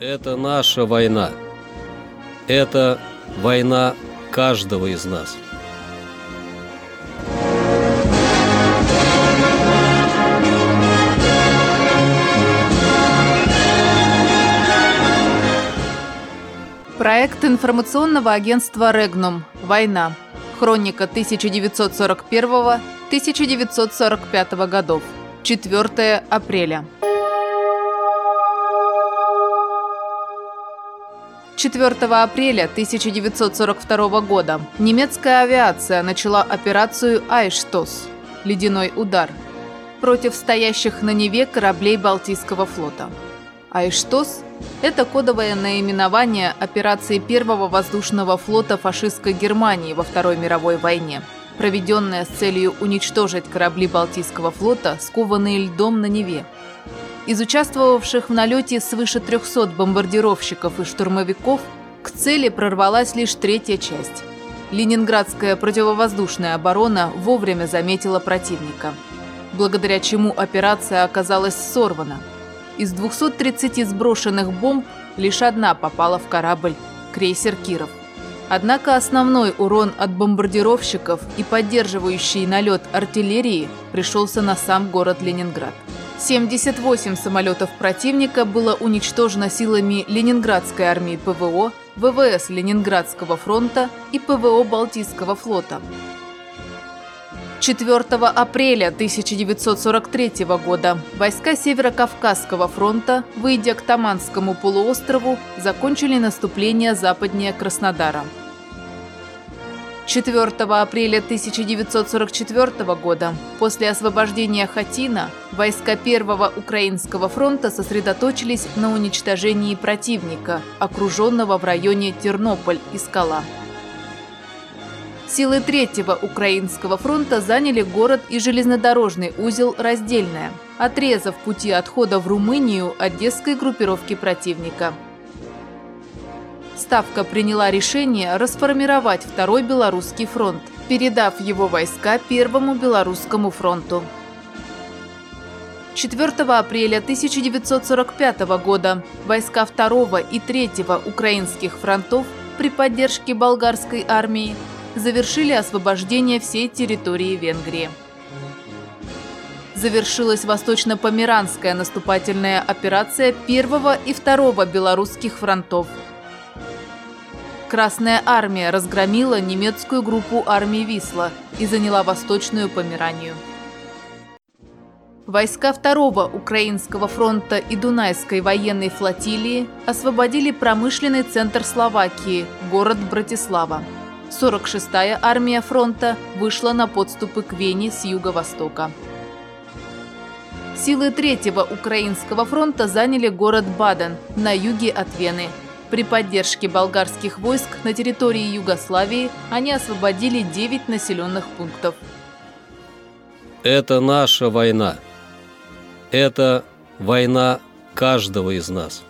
Это наша война. Это война каждого из нас. Проект информационного агентства «Регнум. Война. Хроника 1941-1945 годов. 4 апреля. 4 апреля 1942 года немецкая авиация начала операцию «Айштос» – «Ледяной удар» против стоящих на Неве кораблей Балтийского флота. «Айштос» – это кодовое наименование операции Первого воздушного флота фашистской Германии во Второй мировой войне, проведенная с целью уничтожить корабли Балтийского флота, скованные льдом на Неве. Из участвовавших в налете свыше 300 бомбардировщиков и штурмовиков к цели прорвалась лишь третья часть. Ленинградская противовоздушная оборона вовремя заметила противника, благодаря чему операция оказалась сорвана – из 230 сброшенных бомб лишь одна попала в корабль – крейсер «Киров». Однако основной урон от бомбардировщиков и поддерживающий налет артиллерии пришелся на сам город Ленинград. 78 самолетов противника было уничтожено силами Ленинградской армии ПВО, ВВС Ленинградского фронта и ПВО Балтийского флота. 4 апреля 1943 года войска Северо-Кавказского фронта, выйдя к Таманскому полуострову, закончили наступление западнее Краснодара. 4 апреля 1944 года, после освобождения Хатина, войска Первого Украинского фронта сосредоточились на уничтожении противника, окруженного в районе Тернополь и Скала. Силы Третьего Украинского фронта заняли город и железнодорожный узел Раздельное, отрезав пути отхода в Румынию одесской группировки противника. Ставка приняла решение расформировать Второй Белорусский фронт, передав его войска Первому Белорусскому фронту. 4 апреля 1945 года войска 2 и 3 украинских фронтов при поддержке болгарской армии завершили освобождение всей территории Венгрии. Завершилась восточно-померанская наступательная операция первого и второго белорусских фронтов. Красная армия разгромила немецкую группу армии Висла и заняла Восточную Померанию. Войска Второго Украинского фронта и Дунайской военной флотилии освободили промышленный центр Словакии, город Братислава. 46-я армия фронта вышла на подступы к Вене с юго-востока. Силы Третьего Украинского фронта заняли город Баден на юге от Вены. При поддержке болгарских войск на территории Югославии они освободили 9 населенных пунктов. Это наша война. Это война каждого из нас.